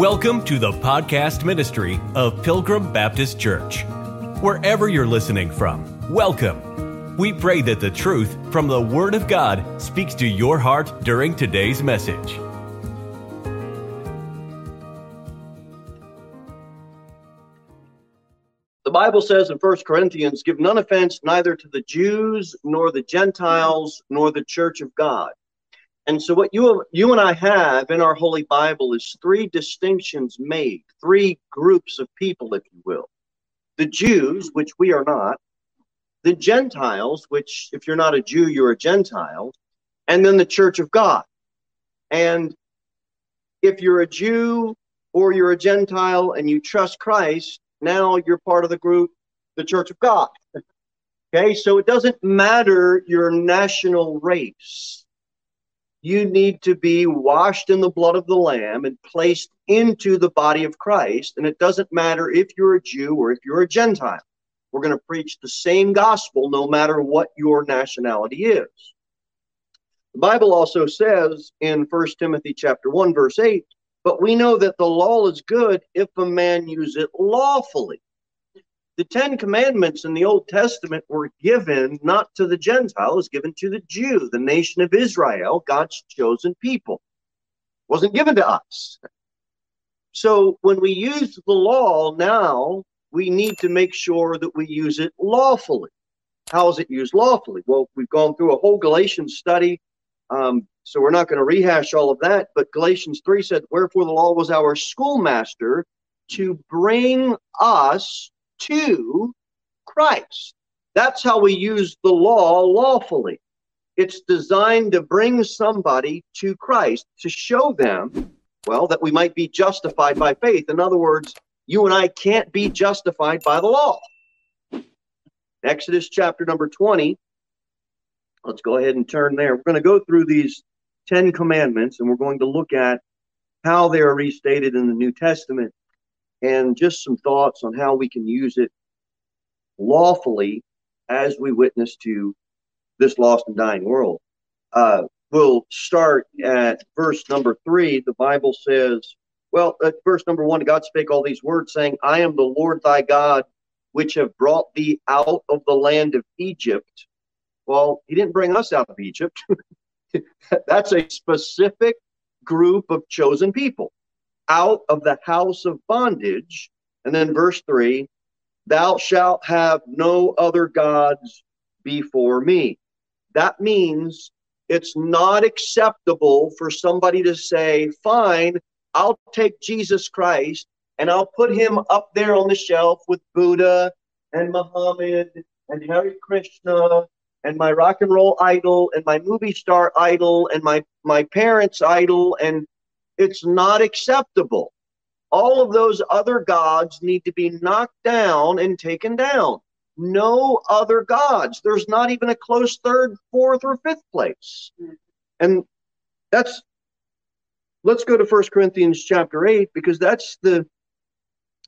Welcome to the podcast ministry of Pilgrim Baptist Church. Wherever you're listening from, welcome. We pray that the truth from the Word of God speaks to your heart during today's message. The Bible says in 1 Corinthians, give none offense neither to the Jews, nor the Gentiles, nor the church of God. And so, what you, you and I have in our Holy Bible is three distinctions made, three groups of people, if you will. The Jews, which we are not, the Gentiles, which if you're not a Jew, you're a Gentile, and then the church of God. And if you're a Jew or you're a Gentile and you trust Christ, now you're part of the group, the church of God. okay, so it doesn't matter your national race you need to be washed in the blood of the Lamb and placed into the body of Christ. And it doesn't matter if you're a Jew or if you're a Gentile. We're going to preach the same gospel no matter what your nationality is. The Bible also says in 1 Timothy chapter 1 verse 8, but we know that the law is good if a man use it lawfully the Ten Commandments in the Old Testament were given not to the Gentiles, given to the Jew, the nation of Israel, God's chosen people. It wasn't given to us. So when we use the law now, we need to make sure that we use it lawfully. How is it used lawfully? Well, we've gone through a whole Galatians study, um, so we're not going to rehash all of that. But Galatians 3 said, Wherefore the law was our schoolmaster to bring us to Christ. That's how we use the law lawfully. It's designed to bring somebody to Christ, to show them, well, that we might be justified by faith. In other words, you and I can't be justified by the law. Exodus chapter number 20. Let's go ahead and turn there. We're going to go through these 10 commandments and we're going to look at how they are restated in the New Testament and just some thoughts on how we can use it lawfully as we witness to this lost and dying world. Uh, we'll start at verse number three. The Bible says, well, at verse number one, God spake all these words, saying, I am the Lord thy God, which have brought thee out of the land of Egypt. Well, he didn't bring us out of Egypt. That's a specific group of chosen people out of the house of bondage. And then verse 3 Thou shalt have no other gods before me. That means it's not acceptable for somebody to say, Fine, I'll take Jesus Christ and I'll put him up there on the shelf with Buddha and Muhammad and Hare Krishna and my rock and roll idol and my movie star idol and my my parents idol and it's not acceptable. All of those other gods need to be knocked down and taken down. No other gods. There's not even a close third, fourth, or fifth place. And that's let's go to First Corinthians chapter 8 because that's the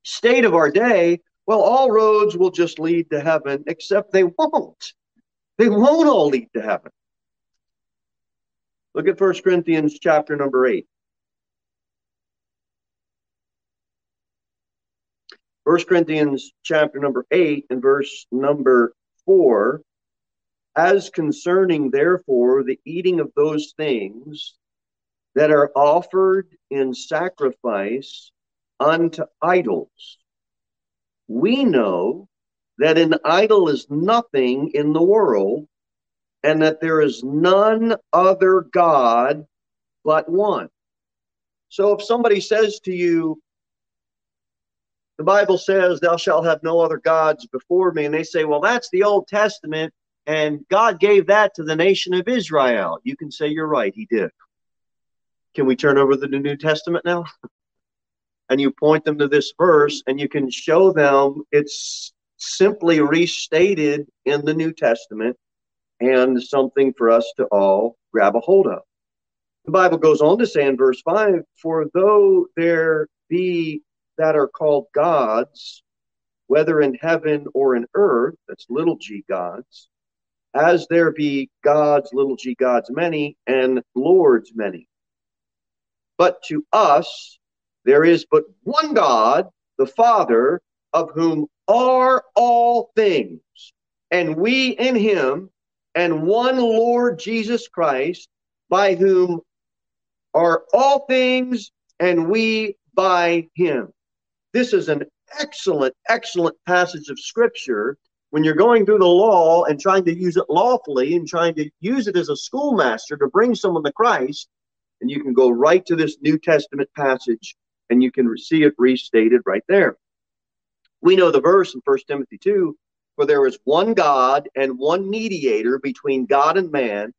state of our day. Well, all roads will just lead to heaven, except they won't. They won't all lead to heaven. Look at First Corinthians chapter number 8. First Corinthians chapter number 8 and verse number 4 as concerning therefore the eating of those things that are offered in sacrifice unto idols we know that an idol is nothing in the world and that there is none other god but one. So if somebody says to you the Bible says, Thou shalt have no other gods before me. And they say, Well, that's the Old Testament, and God gave that to the nation of Israel. You can say, You're right, He did. Can we turn over to the New Testament now? and you point them to this verse, and you can show them it's simply restated in the New Testament and something for us to all grab a hold of. The Bible goes on to say in verse 5 For though there be that are called gods, whether in heaven or in earth, that's little g gods, as there be gods, little g gods many, and lords many. But to us there is but one God, the Father, of whom are all things, and we in him, and one Lord Jesus Christ, by whom are all things, and we by him. This is an excellent, excellent passage of scripture when you're going through the law and trying to use it lawfully and trying to use it as a schoolmaster to bring someone to Christ. And you can go right to this New Testament passage and you can see it restated right there. We know the verse in 1 Timothy 2 for there is one God and one mediator between God and man,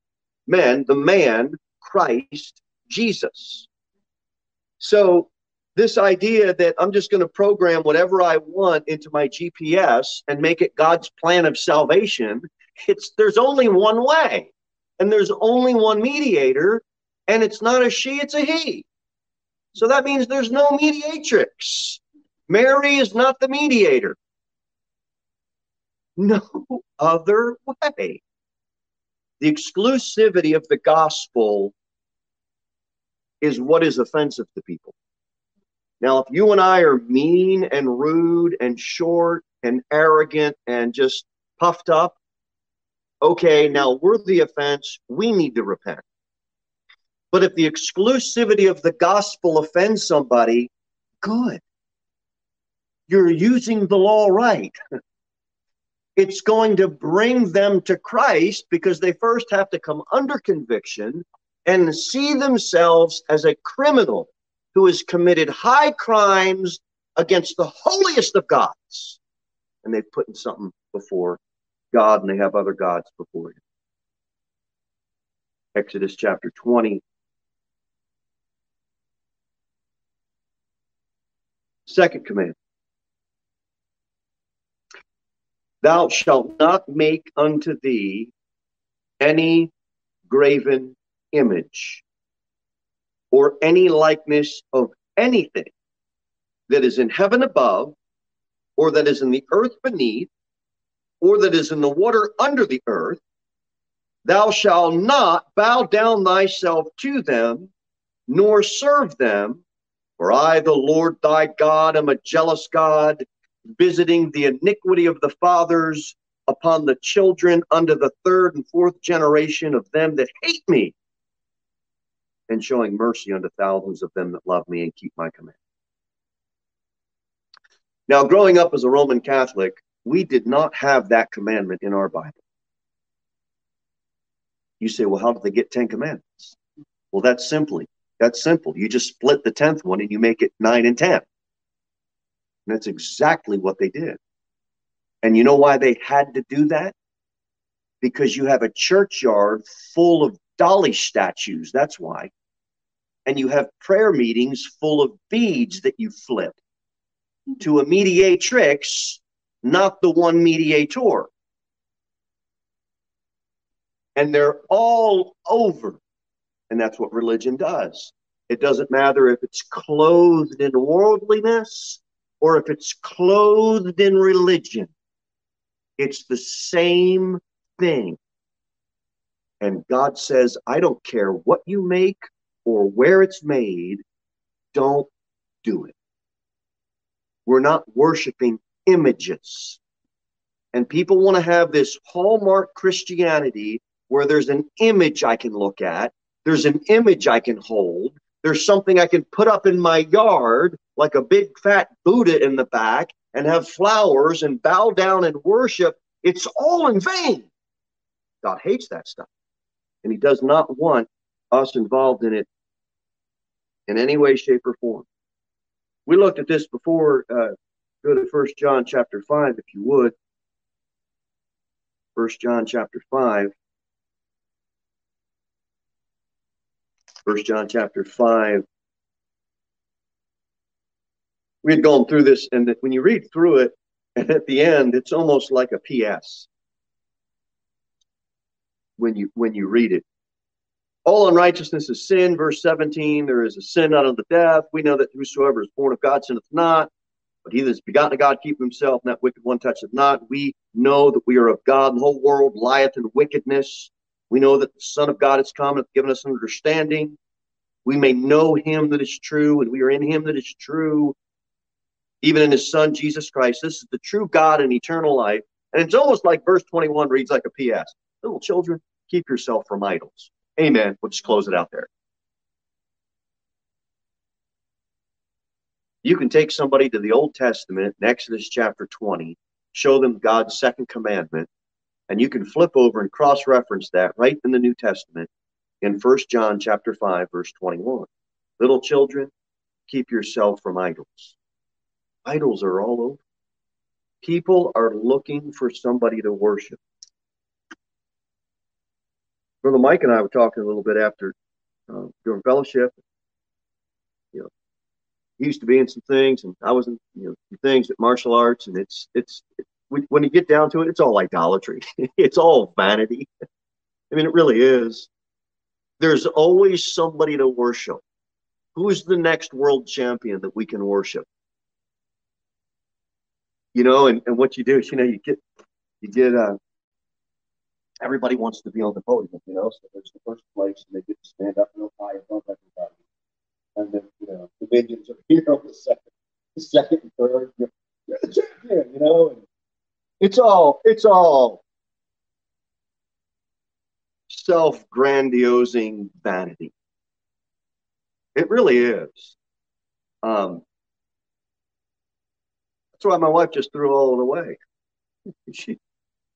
men, the man, Christ Jesus. So this idea that I'm just going to program whatever I want into my GPS and make it God's plan of salvation, it's there's only one way. And there's only one mediator, and it's not a she, it's a he. So that means there's no mediatrix. Mary is not the mediator. No other way. The exclusivity of the gospel is what is offensive to people. Now, if you and I are mean and rude and short and arrogant and just puffed up, okay, now we're the offense. We need to repent. But if the exclusivity of the gospel offends somebody, good. You're using the law right. it's going to bring them to Christ because they first have to come under conviction and see themselves as a criminal who has committed high crimes against the holiest of gods. And they've put in something before God and they have other gods before him. Exodus chapter 20. Second command. Thou shalt not make unto thee any graven image or any likeness of anything that is in heaven above, or that is in the earth beneath, or that is in the water under the earth, thou shalt not bow down thyself to them, nor serve them. For I, the Lord thy God, am a jealous God, visiting the iniquity of the fathers upon the children under the third and fourth generation of them that hate me, and showing mercy unto thousands of them that love me and keep my command. Now, growing up as a Roman Catholic, we did not have that commandment in our Bible. You say, well, how did they get 10 commandments? Well, that's simply, that's simple. You just split the 10th one and you make it 9 and 10. And that's exactly what they did. And you know why they had to do that? Because you have a churchyard full of Dolly statues. That's why and you have prayer meetings full of beads that you flip to a mediatrix, not the one mediator. And they're all over. And that's what religion does. It doesn't matter if it's clothed in worldliness or if it's clothed in religion. It's the same thing. And God says, I don't care what you make or where it's made, don't do it. We're not worshiping images. And people want to have this hallmark Christianity where there's an image I can look at, there's an image I can hold, there's something I can put up in my yard, like a big fat Buddha in the back, and have flowers and bow down and worship. It's all in vain. God hates that stuff. And He does not want us involved in it in any way, shape, or form. We looked at this before. Uh, go to First John chapter 5, if you would. First John chapter 5. First John chapter 5. We had gone through this, and when you read through it, and at the end, it's almost like a PS when you when you read it. All unrighteousness is sin. Verse 17, there is a sin out of the death. We know that whosoever is born of God sinneth not, but he that is begotten of God keep himself, and that wicked one toucheth not. We know that we are of God, and the whole world lieth in wickedness. We know that the Son of God is come and hath given us understanding. we may know him that is true, and we are in him that is true, even in his son Jesus Christ. This is the true God and eternal life. And it's almost like verse 21 reads like a PS. Little children, keep yourself from idols. Amen. We'll just close it out there. You can take somebody to the Old Testament, in Exodus chapter 20, show them God's second commandment, and you can flip over and cross-reference that right in the New Testament in First John chapter 5, verse 21. Little children, keep yourself from idols. Idols are all over. People are looking for somebody to worship. Brother Mike and I were talking a little bit after uh, during fellowship. You know, he used to be in some things, and I was in you know some things at martial arts, and it's it's it, when you get down to it, it's all idolatry. it's all vanity. I mean, it really is. There's always somebody to worship. Who's the next world champion that we can worship? You know, and, and what you do is, you know, you get, you get, uh, everybody wants to be on the podium, you know, so there's the first place and they get to stand up real high above everybody. And then, you know, the minions are here on the second, the second and third, you're, the champion, you know, and it's all, it's all self grandiosing vanity. It really is. Um, that's why my wife just threw all of it away. she,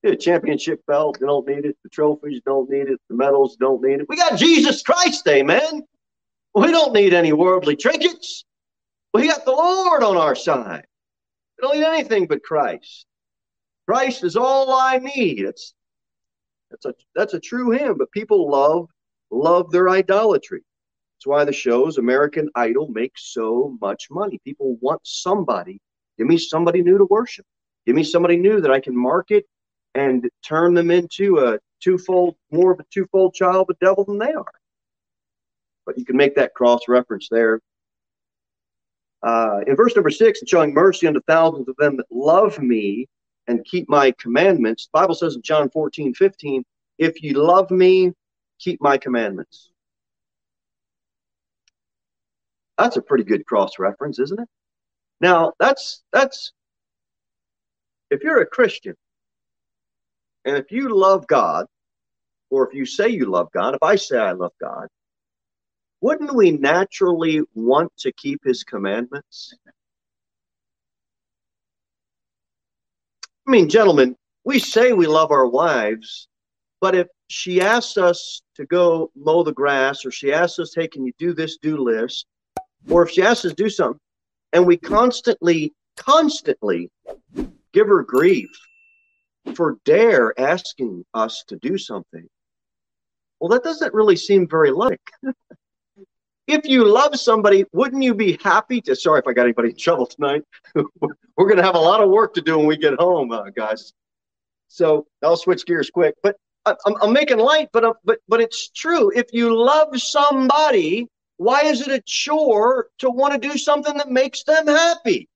the championship belt, don't need it. The trophies don't need it. The medals don't need it. We got Jesus Christ, amen. We don't need any worldly trinkets. We got the Lord on our side. We don't need anything but Christ. Christ is all I need. It's that's a that's a true hymn, but people love love their idolatry. That's why the shows American Idol makes so much money. People want somebody. Give me somebody new to worship. Give me somebody new that I can market and turn them into a twofold, more of a twofold child of the devil than they are. But you can make that cross reference there. Uh, in verse number six, showing mercy unto thousands of them that love me and keep my commandments. The Bible says in John 14, 15, if you love me, keep my commandments. That's a pretty good cross reference, isn't it? Now, that's that's if you're a Christian and if you love God, or if you say you love God, if I say I love God, wouldn't we naturally want to keep his commandments? I mean, gentlemen, we say we love our wives, but if she asks us to go mow the grass, or she asks us, hey, can you do this do list? Or if she asks us to do something, and we constantly, constantly give her grief for dare asking us to do something, well, that doesn't really seem very like. if you love somebody, wouldn't you be happy to? Sorry if I got anybody in trouble tonight. We're going to have a lot of work to do when we get home, uh, guys. So I'll switch gears quick. But I'm, I'm making light, but uh, but but it's true. If you love somebody, why is it a chore to want to do something that makes them happy?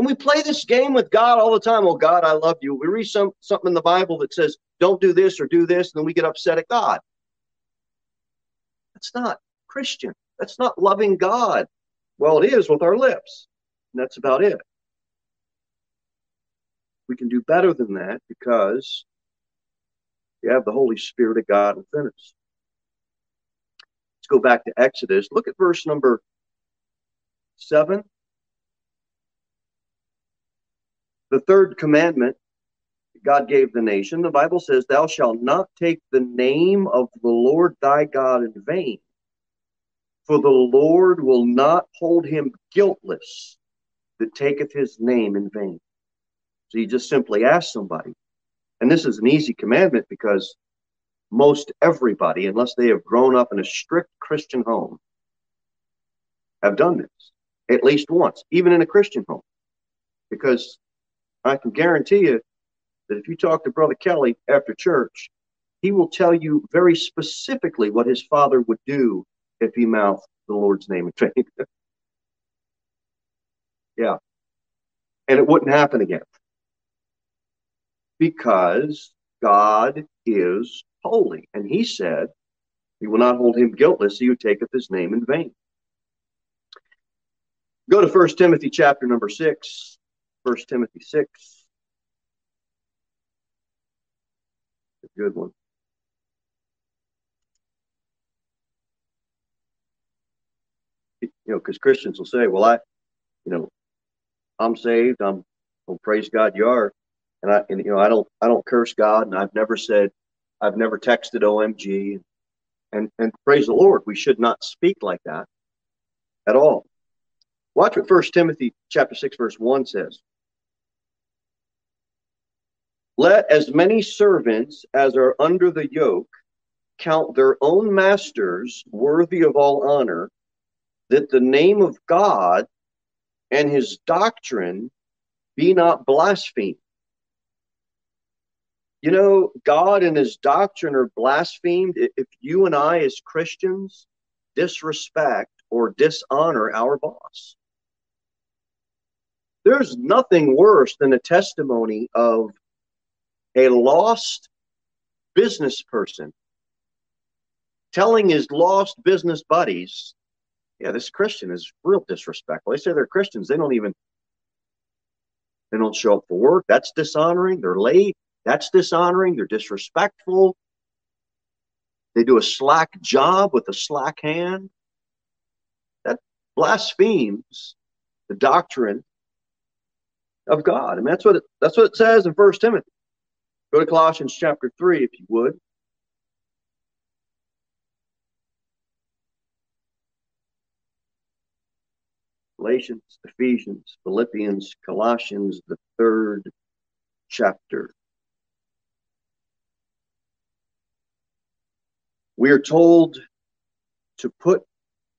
And we play this game with God all the time. Oh, God, I love you. We read some, something in the Bible that says, don't do this or do this, and then we get upset at God. That's not Christian. That's not loving God. Well, it is with our lips. And that's about it. We can do better than that because we have the Holy Spirit of God within us. Let's go back to Exodus. Look at verse number seven. The third commandment God gave the nation, the Bible says, Thou shalt not take the name of the Lord thy God in vain for the Lord will not hold him guiltless that taketh his name in vain. So you just simply ask somebody. And this is an easy commandment because most everybody, unless they have grown up in a strict Christian home, have done this at least once, even in a Christian home. Because I can guarantee you that if you talk to Brother Kelly after church, he will tell you very specifically what his father would do if he mouthed the Lord's name in vain. yeah. And it wouldn't happen again. Because God is holy. And he said, He will not hold him guiltless, he who taketh his name in vain. Go to First Timothy chapter number 6. First Timothy 6. A good one. You know, because Christians will say, well, I, you know, I'm saved. I'm, well, praise God, you are. And I, and, you know, I don't, I don't curse God. And I've never said, I've never texted OMG. And, and praise the Lord, we should not speak like that at all. Watch what First Timothy chapter 6, verse 1 says. Let as many servants as are under the yoke count their own masters worthy of all honor, that the name of God and his doctrine be not blasphemed. You know, God and his doctrine are blasphemed if you and I, as Christians, disrespect or dishonor our boss. There's nothing worse than a testimony of a lost business person telling his lost business buddies, yeah, this Christian is real disrespectful. They say they're Christians. They don't even they don't show up for work. That's dishonoring. They're late. That's dishonoring. They're disrespectful. They do a slack job with a slack hand. That blasphemes the doctrine of God. And that's what it, that's what it says in First Timothy. Go to Colossians chapter 3 if you would. Galatians, Ephesians, Philippians, Colossians, the third chapter. We are told to put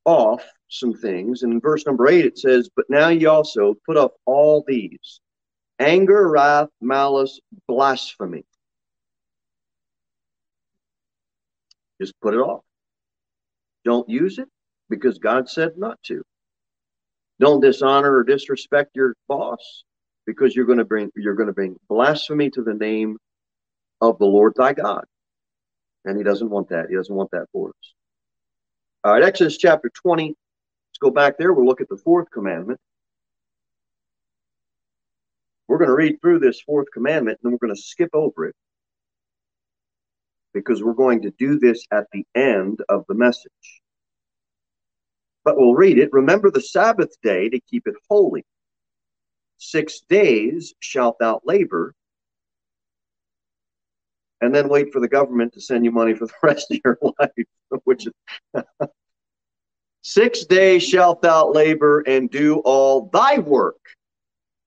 off some things. And in verse number eight, it says, But now ye also put off all these anger, wrath, malice, blasphemy. Just put it off. Don't use it because God said not to. Don't dishonor or disrespect your boss because you're going to bring you're going to bring blasphemy to the name of the Lord thy God. And he doesn't want that. He doesn't want that for us. All right, Exodus chapter 20. Let's go back there. We'll look at the fourth commandment. We're going to read through this fourth commandment and then we're going to skip over it because we're going to do this at the end of the message. But we'll read it. Remember the Sabbath day to keep it holy. Six days shalt thou labor, and then wait for the government to send you money for the rest of your life, which is six days shalt thou labor and do all thy work.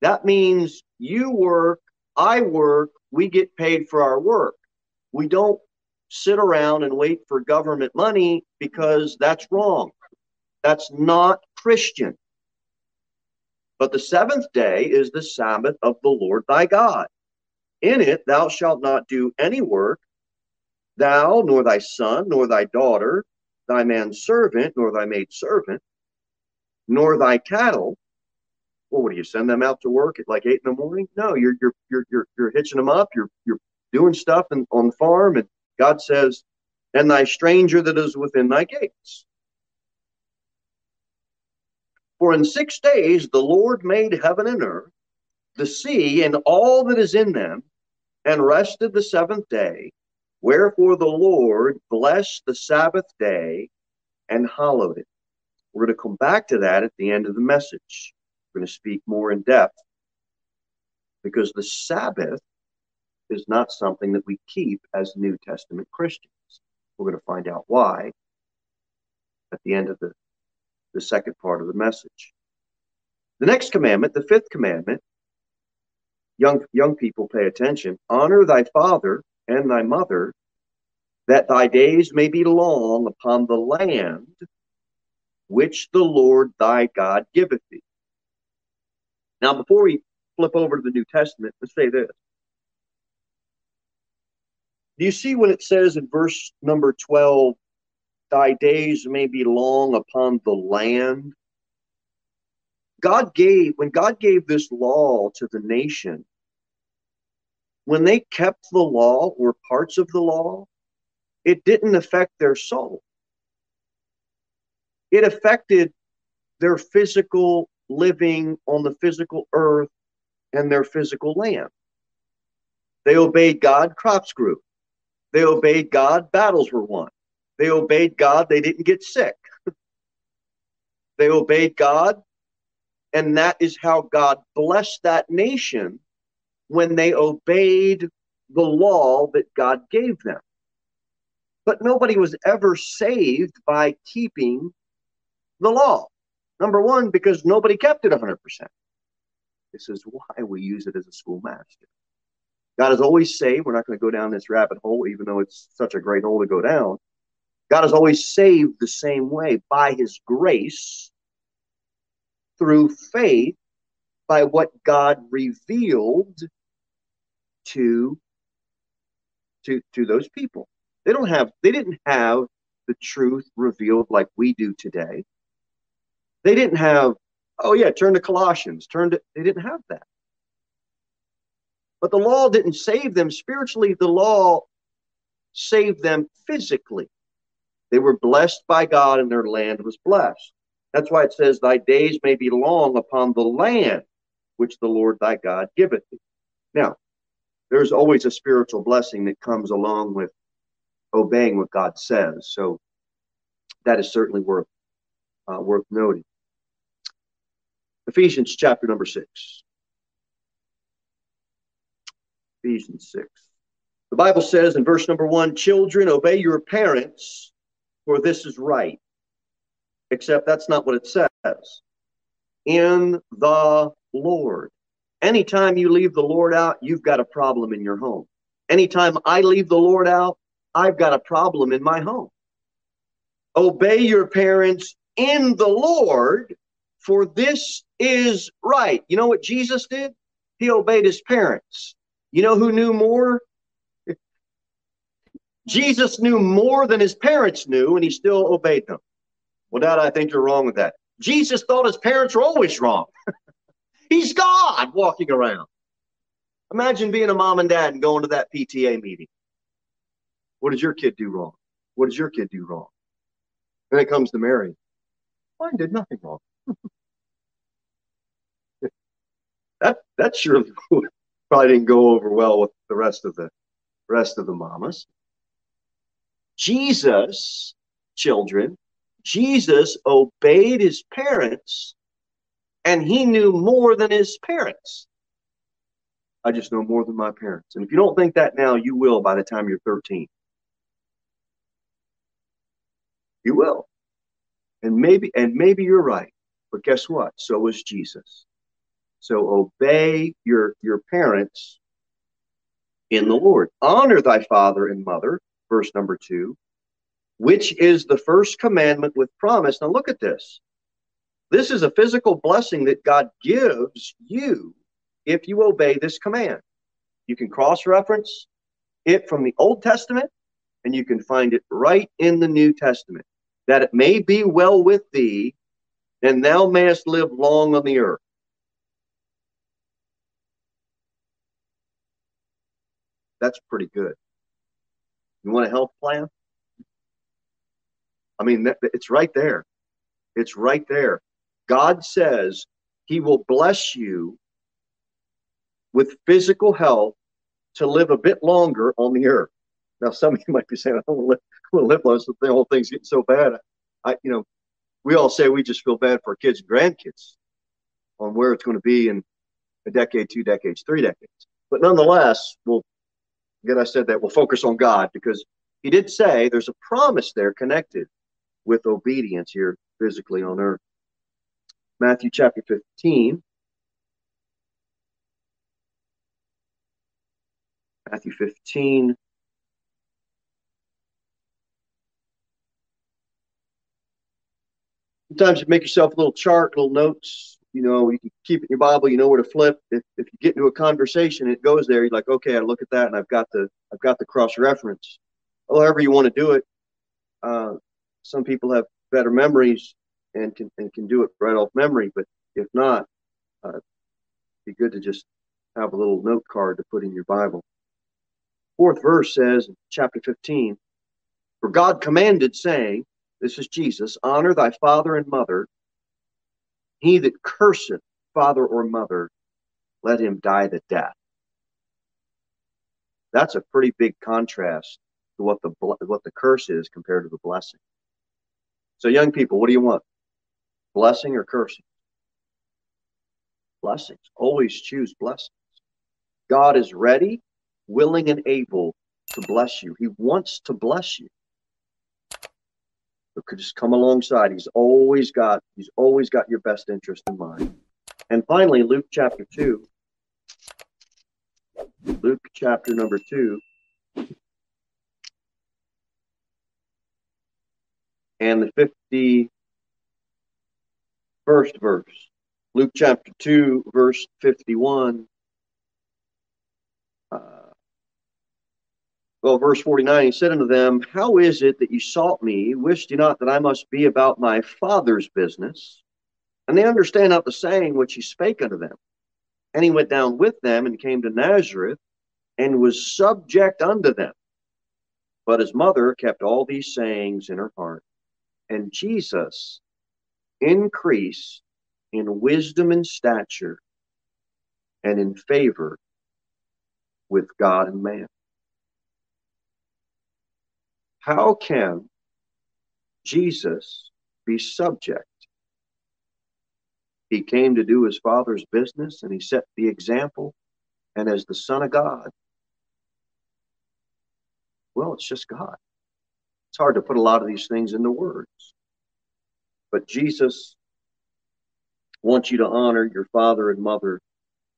That means you work, I work, we get paid for our work. We don't sit around and wait for government money because that's wrong. That's not Christian. But the seventh day is the Sabbath of the Lord thy God. In it thou shalt not do any work, thou, nor thy son, nor thy daughter, thy manservant, nor thy maidservant, nor thy cattle. Well, what do you send them out to work at like eight in the morning? No, you're you're you're you're, you're hitching them up. You're you're doing stuff in, on the farm, and God says, "And thy stranger that is within thy gates." For in six days the Lord made heaven and earth, the sea, and all that is in them, and rested the seventh day. Wherefore the Lord blessed the Sabbath day and hallowed it. We're going to come back to that at the end of the message. We're going to speak more in depth because the Sabbath is not something that we keep as New Testament Christians. We're going to find out why at the end of the, the second part of the message. The next commandment, the fifth commandment, young young people pay attention honor thy father and thy mother that thy days may be long upon the land which the lord thy god giveth thee now before we flip over to the new testament let's say this. Do you see when it says in verse number 12 thy days may be long upon the land. God gave, when God gave this law to the nation, when they kept the law or parts of the law, it didn't affect their soul. It affected their physical living on the physical earth and their physical land. They obeyed God, crops grew. They obeyed God, battles were won. They obeyed God, they didn't get sick. they obeyed God, and that is how God blessed that nation when they obeyed the law that God gave them. But nobody was ever saved by keeping the law. Number one, because nobody kept it 100%. This is why we use it as a schoolmaster. God has always saved. We're not going to go down this rabbit hole, even though it's such a great hole to go down. God has always saved the same way by his grace through faith by what God revealed to, to, to those people. They don't have, they didn't have the truth revealed like we do today. They didn't have, oh yeah, turn to Colossians, turn to, they didn't have that. But the law didn't save them spiritually, the law saved them physically. They were blessed by God and their land was blessed. That's why it says, Thy days may be long upon the land which the Lord thy God giveth thee. Now, there's always a spiritual blessing that comes along with obeying what God says. So that is certainly worth uh, worth noting. Ephesians chapter number six. Ephesians 6. The Bible says in verse number one, children, obey your parents, for this is right. Except that's not what it says. In the Lord. Anytime you leave the Lord out, you've got a problem in your home. Anytime I leave the Lord out, I've got a problem in my home. Obey your parents in the Lord, for this is right. You know what Jesus did? He obeyed his parents. You know who knew more? Jesus knew more than his parents knew, and he still obeyed them. Well, Dad, I think you're wrong with that. Jesus thought his parents were always wrong. He's God walking around. Imagine being a mom and dad and going to that PTA meeting. What does your kid do wrong? What does your kid do wrong? Then it comes to Mary. Mine did nothing wrong. that that surely probably didn't go over well with the rest of the rest of the mamas. Jesus, children, Jesus obeyed his parents and he knew more than his parents. I just know more than my parents. And if you don't think that now, you will by the time you're 13. You will. And maybe and maybe you're right. But guess what? So was Jesus. So obey your, your parents in the Lord. Honor thy father and mother, verse number two, which is the first commandment with promise. Now look at this. This is a physical blessing that God gives you if you obey this command. You can cross reference it from the Old Testament and you can find it right in the New Testament. That it may be well with thee, and thou mayest live long on the earth. That's pretty good. You want a health plan? I mean, it's right there. It's right there. God says he will bless you with physical health to live a bit longer on the earth. Now, some of you might be saying, I don't want to live, long, so the whole thing's getting so bad. I, you know, we all say we just feel bad for kids and grandkids on where it's going to be in a decade, two decades, three decades. But nonetheless, we'll Again, I said that we'll focus on God because he did say there's a promise there connected with obedience here physically on earth. Matthew chapter 15. Matthew 15. Sometimes you make yourself a little chart, little notes, you know, you can keep it in your Bible. You know where to flip. If, if you get into a conversation, it goes there. You're like, okay, I look at that, and I've got the I've got the cross reference. However you want to do it. Uh, some people have better memories and can and can do it right off memory, but if not, uh, it'd be good to just have a little note card to put in your Bible. Fourth verse says, chapter 15, For God commanded, saying, This is Jesus, honor thy father and mother. He that curseth father or mother, let him die the death. That's a pretty big contrast to what the what the curse is compared to the blessing. So, young people, what do you want? Blessing or cursing? Blessings. Always choose blessings. God is ready, willing, and able to bless you. He wants to bless you. Could just come alongside. He's always got he's always got your best interest in mind. And finally, Luke chapter two. Luke chapter number two. And the 51st verse. Luke chapter 2, verse 51. Uh, well, verse 49, he said unto them, How is it that ye sought me? Wist ye not that I must be about my Father's business? And they understand not the saying which he spake unto them. And he went down with them and came to Nazareth and was subject unto them. But his mother kept all these sayings in her heart. And Jesus increased in wisdom and stature and in favor with God and man. How can Jesus be subject? He came to do his Father's business and he set the example. And as the Son of God, well, it's just God. It's hard to put a lot of these things into words. But Jesus wants you to honor your father and mother,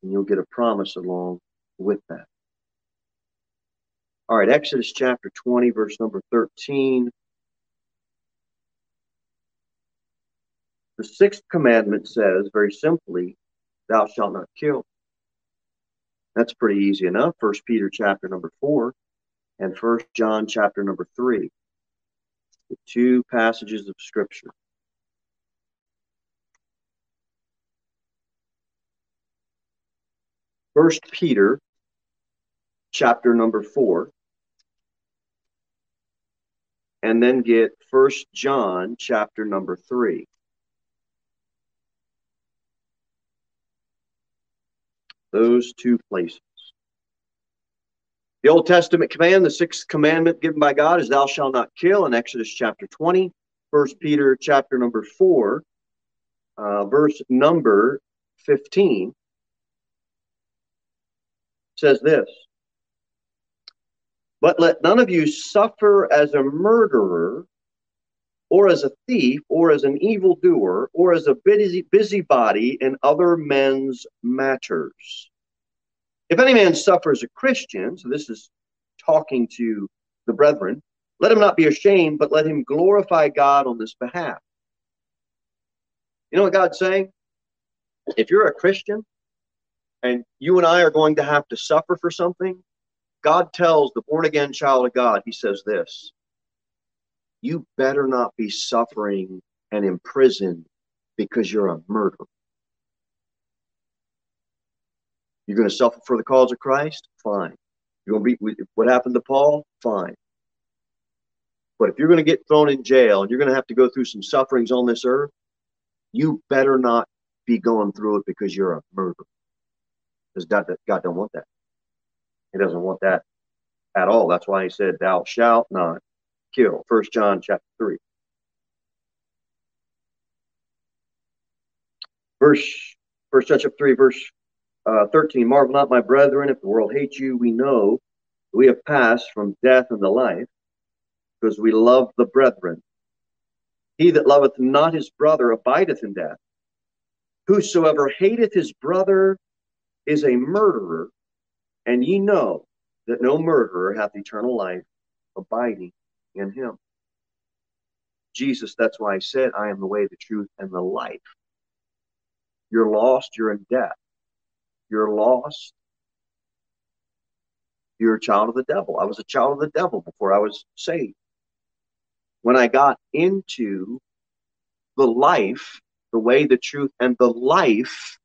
and you'll get a promise along with that. All right, Exodus chapter 20, verse number 13. The sixth commandment says, very simply, thou shalt not kill. That's pretty easy enough. First Peter chapter number 4 and First John chapter number 3. The two passages of Scripture. First Peter chapter number four, and then get First John chapter number three. Those two places. The Old Testament command, the sixth commandment given by God is thou shalt not kill in Exodus chapter 20. First Peter chapter number 4, uh, verse number 15 says this But let none of you suffer as a murderer, or as a thief, or as an evildoer, or as a busy, busybody in other men's matters. If any man suffers a Christian, so this is talking to the brethren, let him not be ashamed, but let him glorify God on this behalf. You know what God's saying? If you're a Christian, and you and I are going to have to suffer for something, God tells the born again child of God, He says this You better not be suffering and imprisoned because you're a murderer. You're going to suffer for the cause of Christ? Fine. You're going to be what happened to Paul? Fine. But if you're going to get thrown in jail and you're going to have to go through some sufferings on this earth, you better not be going through it because you're a murderer because God, God don't want that. He doesn't want that at all. That's why he said, "Thou shalt not kill." First John chapter three, verse First John chapter three, verse uh, thirteen. Marvel not, my brethren, if the world hates you. We know we have passed from death unto life, because we love the brethren. He that loveth not his brother abideth in death. Whosoever hateth his brother is a murderer, and ye know that no murderer hath eternal life abiding in him. Jesus, that's why I said, I am the way, the truth, and the life. You're lost, you're in death. You're lost. You're a child of the devil. I was a child of the devil before I was saved. When I got into the life, the way, the truth, and the life,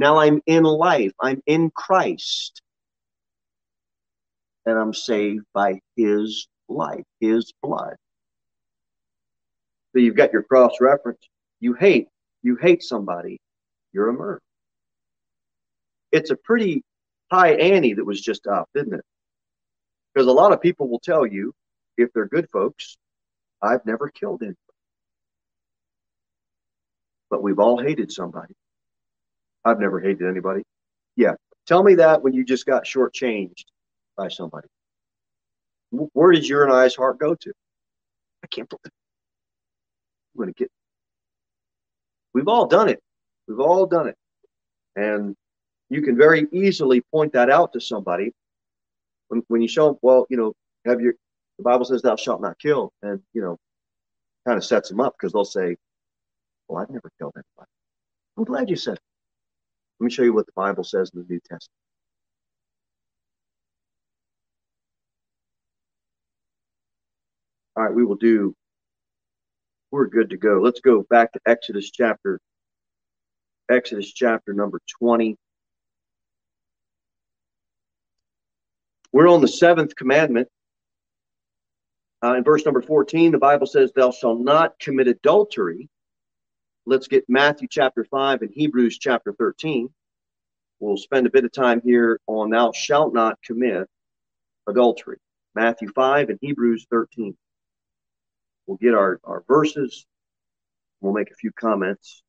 now I'm in life, I'm in Christ, and I'm saved by His life, his blood. So you've got your cross reference. You hate, you hate somebody, you're a murderer. It's a pretty high ante that was just up, didn't it? Because a lot of people will tell you, if they're good folks, I've never killed anybody. But we've all hated somebody. I've never hated anybody. Yeah. Tell me that when you just got shortchanged by somebody. Where did your and I's heart go to? I can't believe it. I'm going to get. We've all done it. We've all done it. And you can very easily point that out to somebody when, when you show them, well, you know, have your, the Bible says thou shalt not kill. And, you know, kind of sets them up because they'll say, well, I've never killed anybody. I'm glad you said it. Let me show you what the Bible says in the New Testament. All right, we will do, we're good to go. Let's go back to Exodus chapter, Exodus chapter number 20. We're on the seventh commandment. Uh, in verse number 14, the Bible says, Thou shalt not commit adultery. Let's get Matthew chapter 5 and Hebrews chapter 13. We'll spend a bit of time here on Thou shalt not commit adultery. Matthew 5 and Hebrews 13. We'll get our, our verses. We'll make a few comments.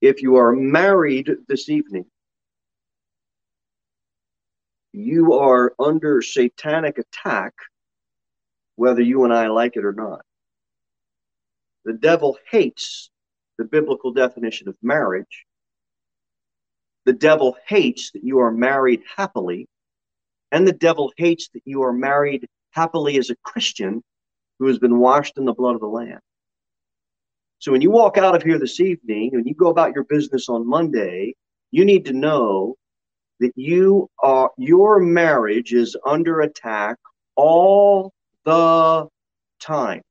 If you are married this evening, you are under satanic attack, whether you and I like it or not. The devil hates the biblical definition of marriage. The devil hates that you are married happily. And the devil hates that you are married happily as a Christian who has been washed in the blood of the Lamb. So when you walk out of here this evening and you go about your business on Monday, you need to know that you are your marriage is under attack all the time.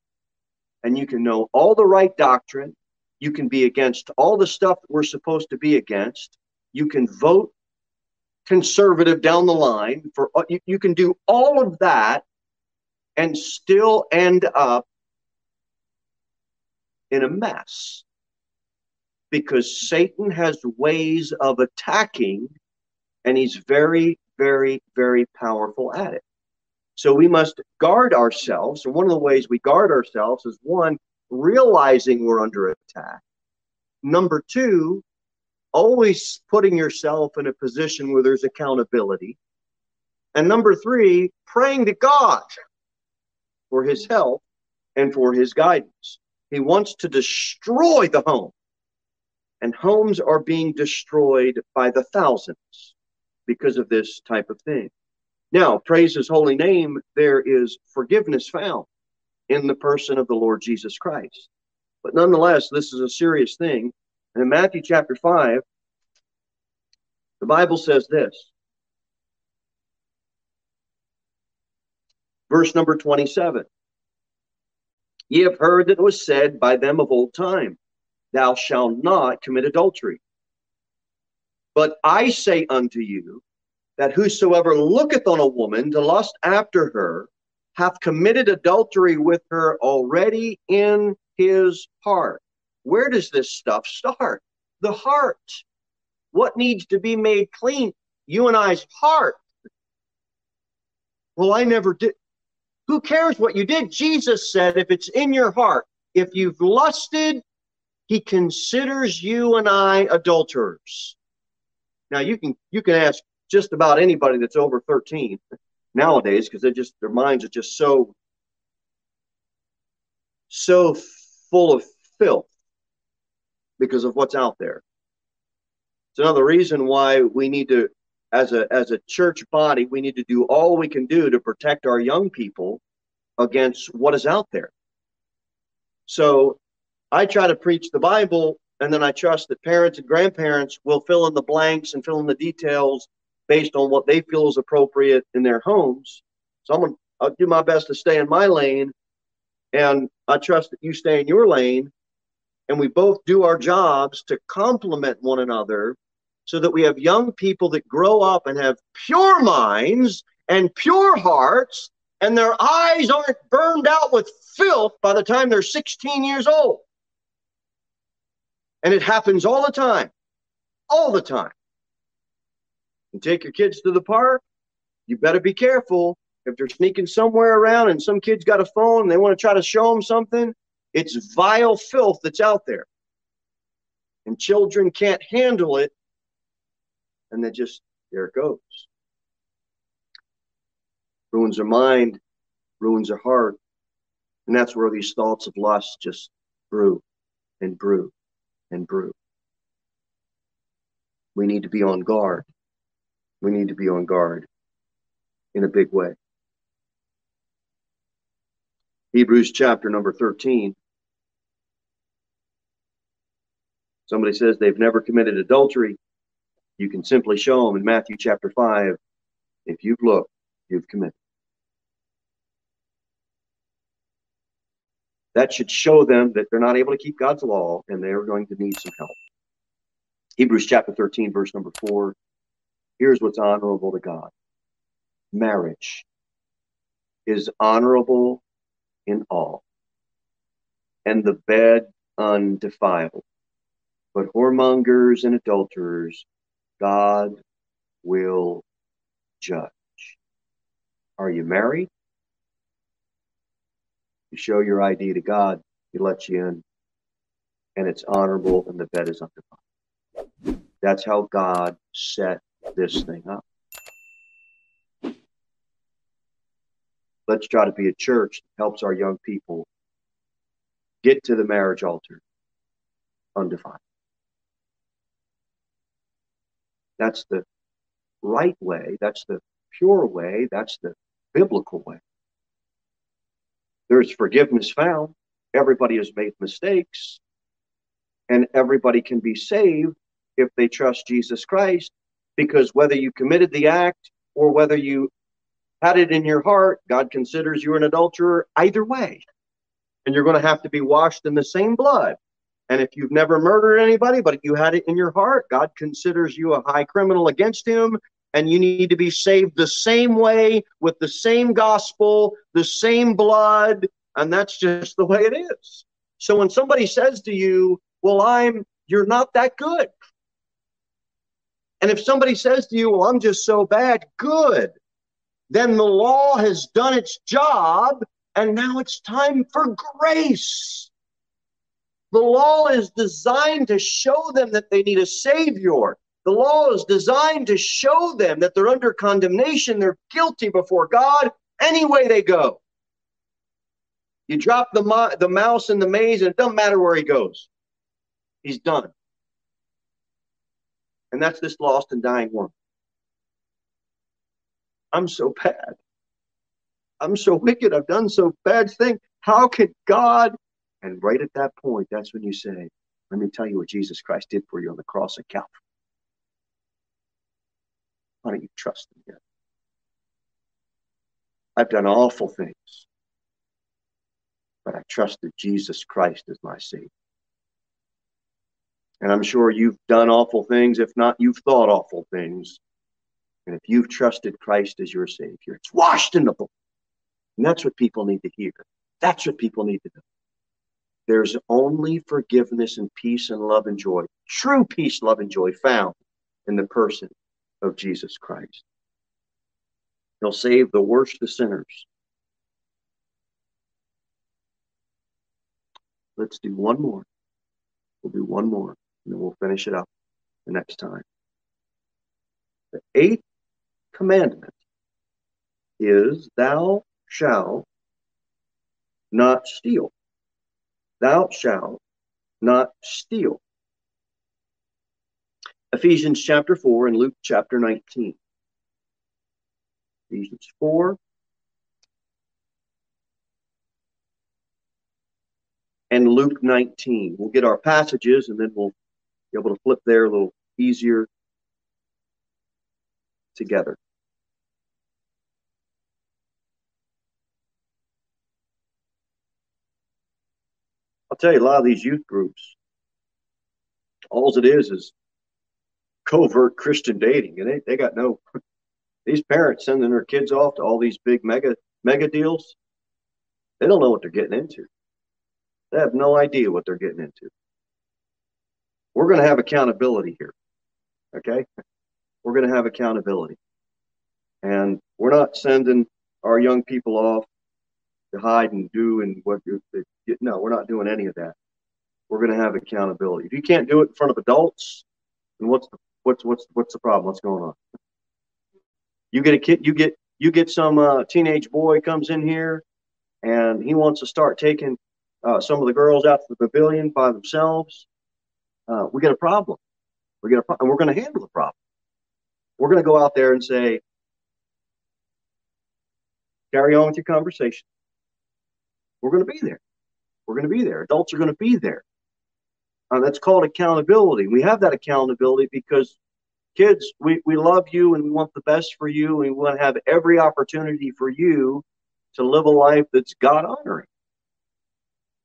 And you can know all the right doctrine. You can be against all the stuff that we're supposed to be against. You can vote conservative down the line for uh, you, you can do all of that and still end up in a mess because Satan has ways of attacking and he's very, very, very powerful at it. So we must guard ourselves. And one of the ways we guard ourselves is one, realizing we're under attack. Number two, always putting yourself in a position where there's accountability. And number three, praying to God for his help and for his guidance. He wants to destroy the home. And homes are being destroyed by the thousands because of this type of thing. Now, praise his holy name, there is forgiveness found in the person of the Lord Jesus Christ. But nonetheless, this is a serious thing. And in Matthew chapter 5, the Bible says this. Verse number 27. Ye have heard that it was said by them of old time, Thou shalt not commit adultery. But I say unto you, that whosoever looketh on a woman to lust after her hath committed adultery with her already in his heart. Where does this stuff start? The heart. What needs to be made clean? You and I's heart. Well, I never did. Who cares what you did? Jesus said, if it's in your heart, if you've lusted, he considers you and I adulterers. Now you can you can ask just about anybody that's over 13 nowadays because they just their minds are just so so full of filth because of what's out there. It's another reason why we need to as a as a church body, we need to do all we can do to protect our young people against what is out there. So I try to preach the Bible, and then I trust that parents and grandparents will fill in the blanks and fill in the details based on what they feel is appropriate in their homes. So I'm gonna I'll do my best to stay in my lane, and I trust that you stay in your lane, and we both do our jobs to complement one another so that we have young people that grow up and have pure minds and pure hearts, and their eyes aren't burned out with filth by the time they're 16 years old. And it happens all the time, all the time. You take your kids to the park, you better be careful. If they're sneaking somewhere around and some kid's got a phone and they want to try to show them something, it's vile filth that's out there. And children can't handle it. And they just, there it goes. Ruins their mind, ruins their heart. And that's where these thoughts of lust just brew and brew and brew. We need to be on guard. We need to be on guard in a big way. Hebrews chapter number 13. Somebody says they've never committed adultery. You can simply show them in Matthew chapter 5. If you've looked, you've committed. That should show them that they're not able to keep God's law and they're going to need some help. Hebrews chapter 13, verse number 4. Here's what's honorable to God marriage is honorable in all, and the bed undefiled. But whoremongers and adulterers, God will judge. Are you married? You show your ID to God, He lets you in, and it's honorable, and the bed is undefiled. That's how God set this thing up. Let's try to be a church that helps our young people get to the marriage altar undefiled. That's the right way. That's the pure way. That's the biblical way. There's forgiveness found. Everybody has made mistakes, and everybody can be saved if they trust Jesus Christ. Because whether you committed the act or whether you had it in your heart, God considers you an adulterer either way. And you're going to have to be washed in the same blood. And if you've never murdered anybody, but you had it in your heart, God considers you a high criminal against him. And you need to be saved the same way with the same gospel, the same blood. And that's just the way it is. So when somebody says to you, Well, I'm, you're not that good. And if somebody says to you, Well, I'm just so bad, good then the law has done its job, and now it's time for grace. The law is designed to show them that they need a Savior. The law is designed to show them that they're under condemnation, they're guilty before God any way they go. You drop the, the mouse in the maze, and it doesn't matter where he goes, he's done. And that's this lost and dying one. I'm so bad. I'm so wicked. I've done so bad thing. How could God? And right at that point, that's when you say, let me tell you what Jesus Christ did for you on the cross at Calvary. Why don't you trust him yet? I've done awful things, but I trusted Jesus Christ as my Savior. And I'm sure you've done awful things. If not, you've thought awful things. And if you've trusted Christ as your Savior, it's washed in the blood. And that's what people need to hear. That's what people need to know. There's only forgiveness and peace and love and joy, true peace, love, and joy found in the person of Jesus Christ. He'll save the worst of sinners. Let's do one more. We'll do one more, and then we'll finish it up the next time. The eighth commandment is thou shalt not steal. Thou shalt not steal. Ephesians chapter 4 and Luke chapter 19. Ephesians 4 and Luke 19. We'll get our passages and then we'll be able to flip there a little easier together. I'll tell you, a lot of these youth groups, all it is is covert Christian dating, and they, they got no. These parents sending their kids off to all these big mega mega deals, they don't know what they're getting into. They have no idea what they're getting into. We're going to have accountability here. Okay? We're going to have accountability. And we're not sending our young people off to hide and do and what you no, we're not doing any of that. We're going to have accountability. If you can't do it in front of adults, then what's the what's what's what's the problem? What's going on? You get a kid, you get you get some uh, teenage boy comes in here, and he wants to start taking uh, some of the girls out to the pavilion by themselves. Uh, we get a problem. We get a problem, and we're going to handle the problem. We're going to go out there and say, carry on with your conversation. We're going to be there. We're going to be there. Adults are going to be there. Uh, that's called accountability. We have that accountability because kids, we, we love you and we want the best for you. And we want to have every opportunity for you to live a life that's God honoring.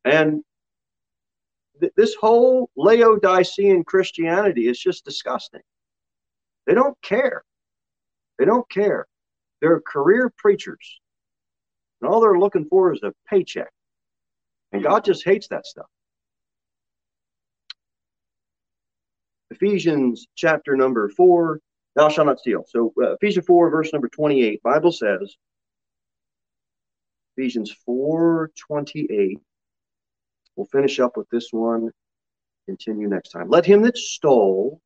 And th- this whole Laodicean Christianity is just disgusting. They don't care. They don't care. They're career preachers. And all they're looking for is a paycheck. And God just hates that stuff. Ephesians chapter number 4, thou shalt not steal. So uh, Ephesians 4, verse number 28, Bible says, Ephesians 4, 28. We'll finish up with this one, continue next time. Let him that stole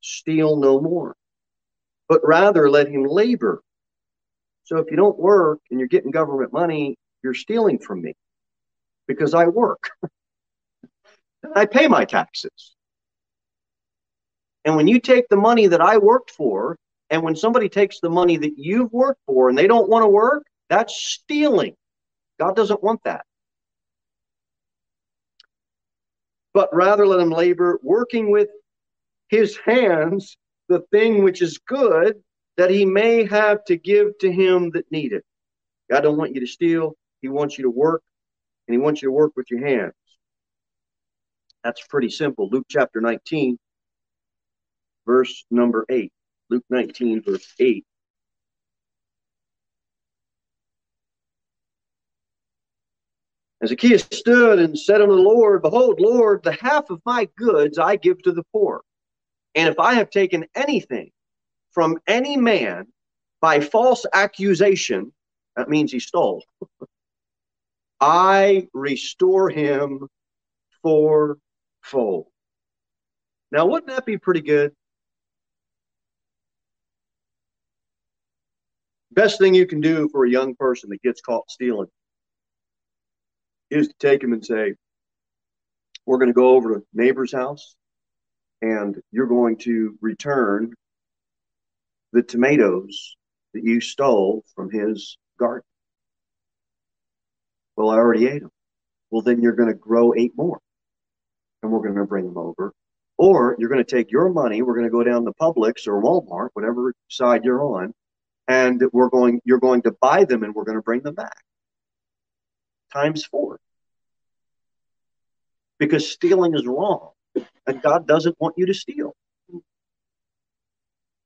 steal no more, but rather let him labor. So if you don't work and you're getting government money, you're stealing from me because I work. and I pay my taxes. And when you take the money that I worked for, and when somebody takes the money that you've worked for and they don't want to work, that's stealing. God doesn't want that. But rather let him labor, working with his hands the thing which is good, that he may have to give to him that needeth. God don't want you to steal. He wants you to work, and he wants you to work with your hands. That's pretty simple. Luke chapter 19, verse number 8. Luke 19, verse 8. Zacchaeus stood and said unto the Lord, Behold, Lord, the half of my goods I give to the poor. And if I have taken anything from any man by false accusation, that means he stole, I restore him fourfold. Now, wouldn't that be pretty good? Best thing you can do for a young person that gets caught stealing is to take him and say, We're going to go over to neighbor's house and you're going to return the tomatoes that you stole from his garden. Well, I already ate them. Well, then you're going to grow eight more and we're going to bring them over. Or you're going to take your money, we're going to go down to Publix or Walmart, whatever side you're on, and we're going you're going to buy them and we're going to bring them back. Times four. Because stealing is wrong and God doesn't want you to steal.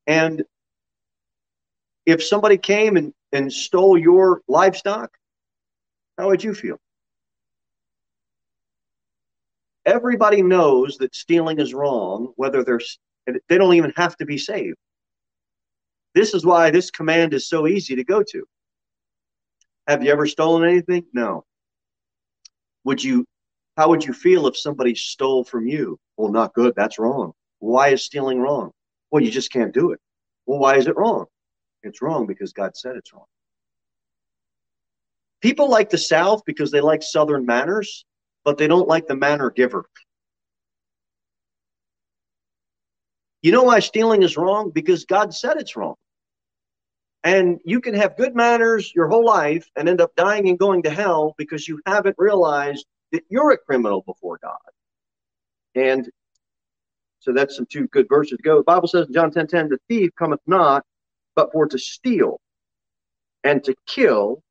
And if somebody came and, and stole your livestock, how would you feel? Everybody knows that stealing is wrong, whether they're they don't even have to be saved. This is why this command is so easy to go to. Have you ever stolen anything? No. Would you how would you feel if somebody stole from you? Well, not good. That's wrong. Why is stealing wrong? Well, you just can't do it. Well, why is it wrong? It's wrong because God said it's wrong. People like the South because they like Southern manners, but they don't like the manner giver. You know why stealing is wrong? Because God said it's wrong. And you can have good manners your whole life and end up dying and going to hell because you haven't realized that you're a criminal before God. And so that's some two good verses to go. The Bible says in John 10 10, the thief cometh not but for to steal and to kill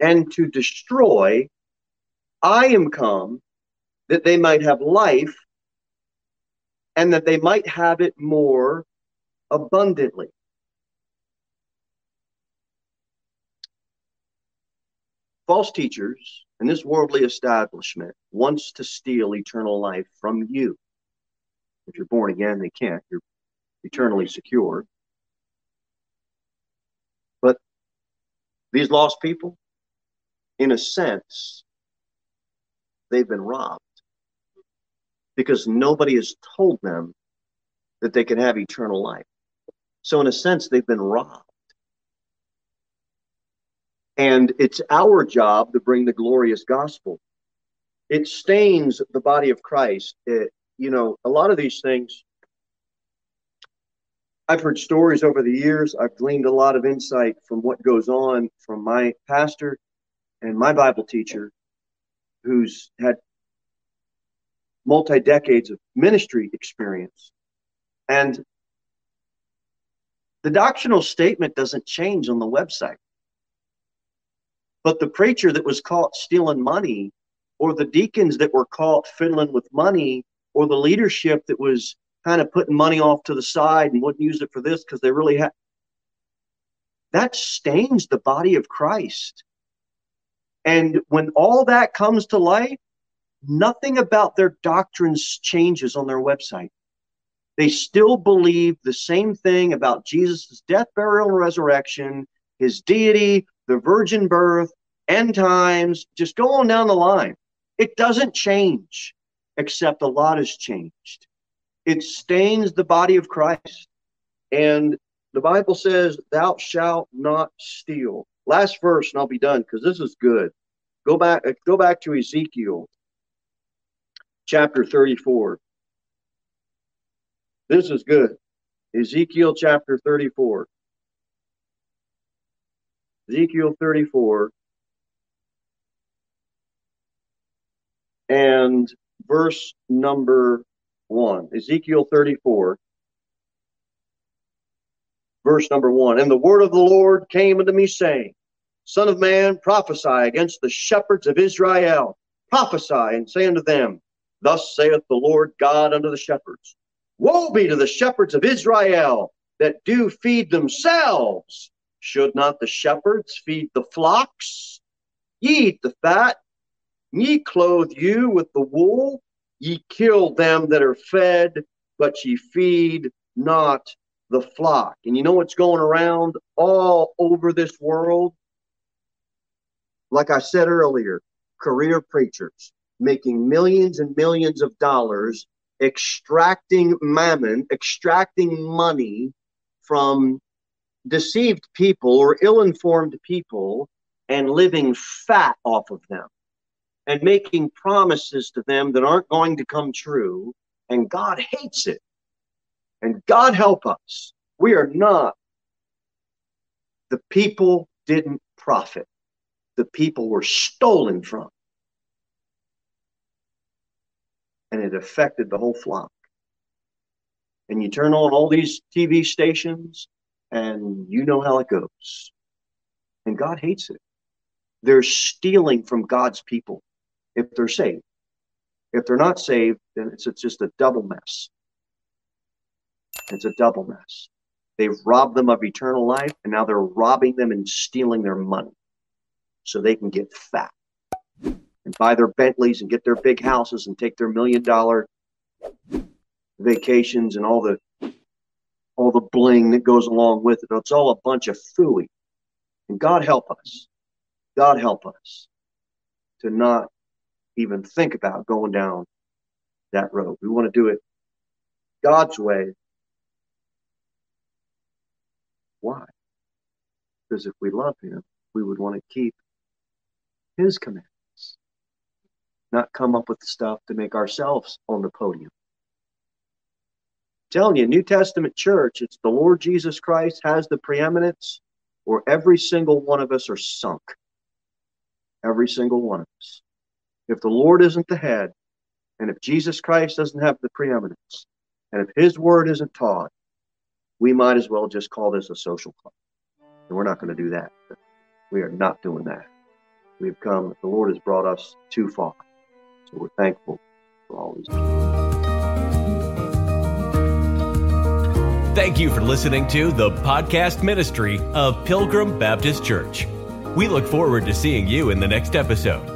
and to destroy. I am come that they might have life and that they might have it more abundantly. False teachers and this worldly establishment wants to steal eternal life from you. If you're born again, they can't. You're eternally secure. But these lost people, in a sense, they've been robbed because nobody has told them that they can have eternal life. So, in a sense, they've been robbed. And it's our job to bring the glorious gospel. It stains the body of Christ. It, you know, a lot of these things, I've heard stories over the years. I've gleaned a lot of insight from what goes on from my pastor and my Bible teacher who's had multi decades of ministry experience. And the doctrinal statement doesn't change on the website. But the preacher that was caught stealing money, or the deacons that were caught fiddling with money, or the leadership that was kind of putting money off to the side and wouldn't use it for this because they really had that stains the body of Christ. And when all that comes to light, nothing about their doctrines changes on their website. They still believe the same thing about Jesus' death, burial, and resurrection, his deity, the virgin birth, end times, just go on down the line. It doesn't change, except a lot has changed. It stains the body of Christ. And the Bible says, Thou shalt not steal. Last verse, and I'll be done because this is good. Go back, uh, go back to Ezekiel chapter 34. This is good. Ezekiel chapter 34. Ezekiel 34 and verse number 1. Ezekiel 34, verse number 1. And the word of the Lord came unto me, saying, Son of man, prophesy against the shepherds of Israel. Prophesy and say unto them, Thus saith the Lord God unto the shepherds Woe be to the shepherds of Israel that do feed themselves. Should not the shepherds feed the flocks? Ye eat the fat, ye clothe you with the wool, ye kill them that are fed, but ye feed not the flock. And you know what's going around all over this world? Like I said earlier, career preachers making millions and millions of dollars extracting mammon, extracting money from deceived people or ill informed people and living fat off of them and making promises to them that aren't going to come true. And God hates it. And God help us. We are not. The people didn't profit, the people were stolen from. and it affected the whole flock. And you turn on all these TV stations, and you know how it goes. And God hates it. They're stealing from God's people if they're saved. If they're not saved, then it's, it's just a double mess. It's a double mess. They've robbed them of eternal life, and now they're robbing them and stealing their money so they can get fat and buy their Bentleys and get their big houses and take their million dollar vacations and all the all the bling that goes along with it. It's all a bunch of fooey. And God help us. God help us to not even think about going down that road. We want to do it God's way. Why? Because if we love Him, we would want to keep His commandments, not come up with stuff to make ourselves on the podium. I'm telling you, New Testament church, it's the Lord Jesus Christ has the preeminence, or every single one of us are sunk. Every single one of us. If the Lord isn't the head, and if Jesus Christ doesn't have the preeminence, and if his word isn't taught, we might as well just call this a social club. And we're not going to do that. We are not doing that. We've come, the Lord has brought us too far. So we're thankful for all these. Thank you for listening to the podcast ministry of Pilgrim Baptist Church. We look forward to seeing you in the next episode.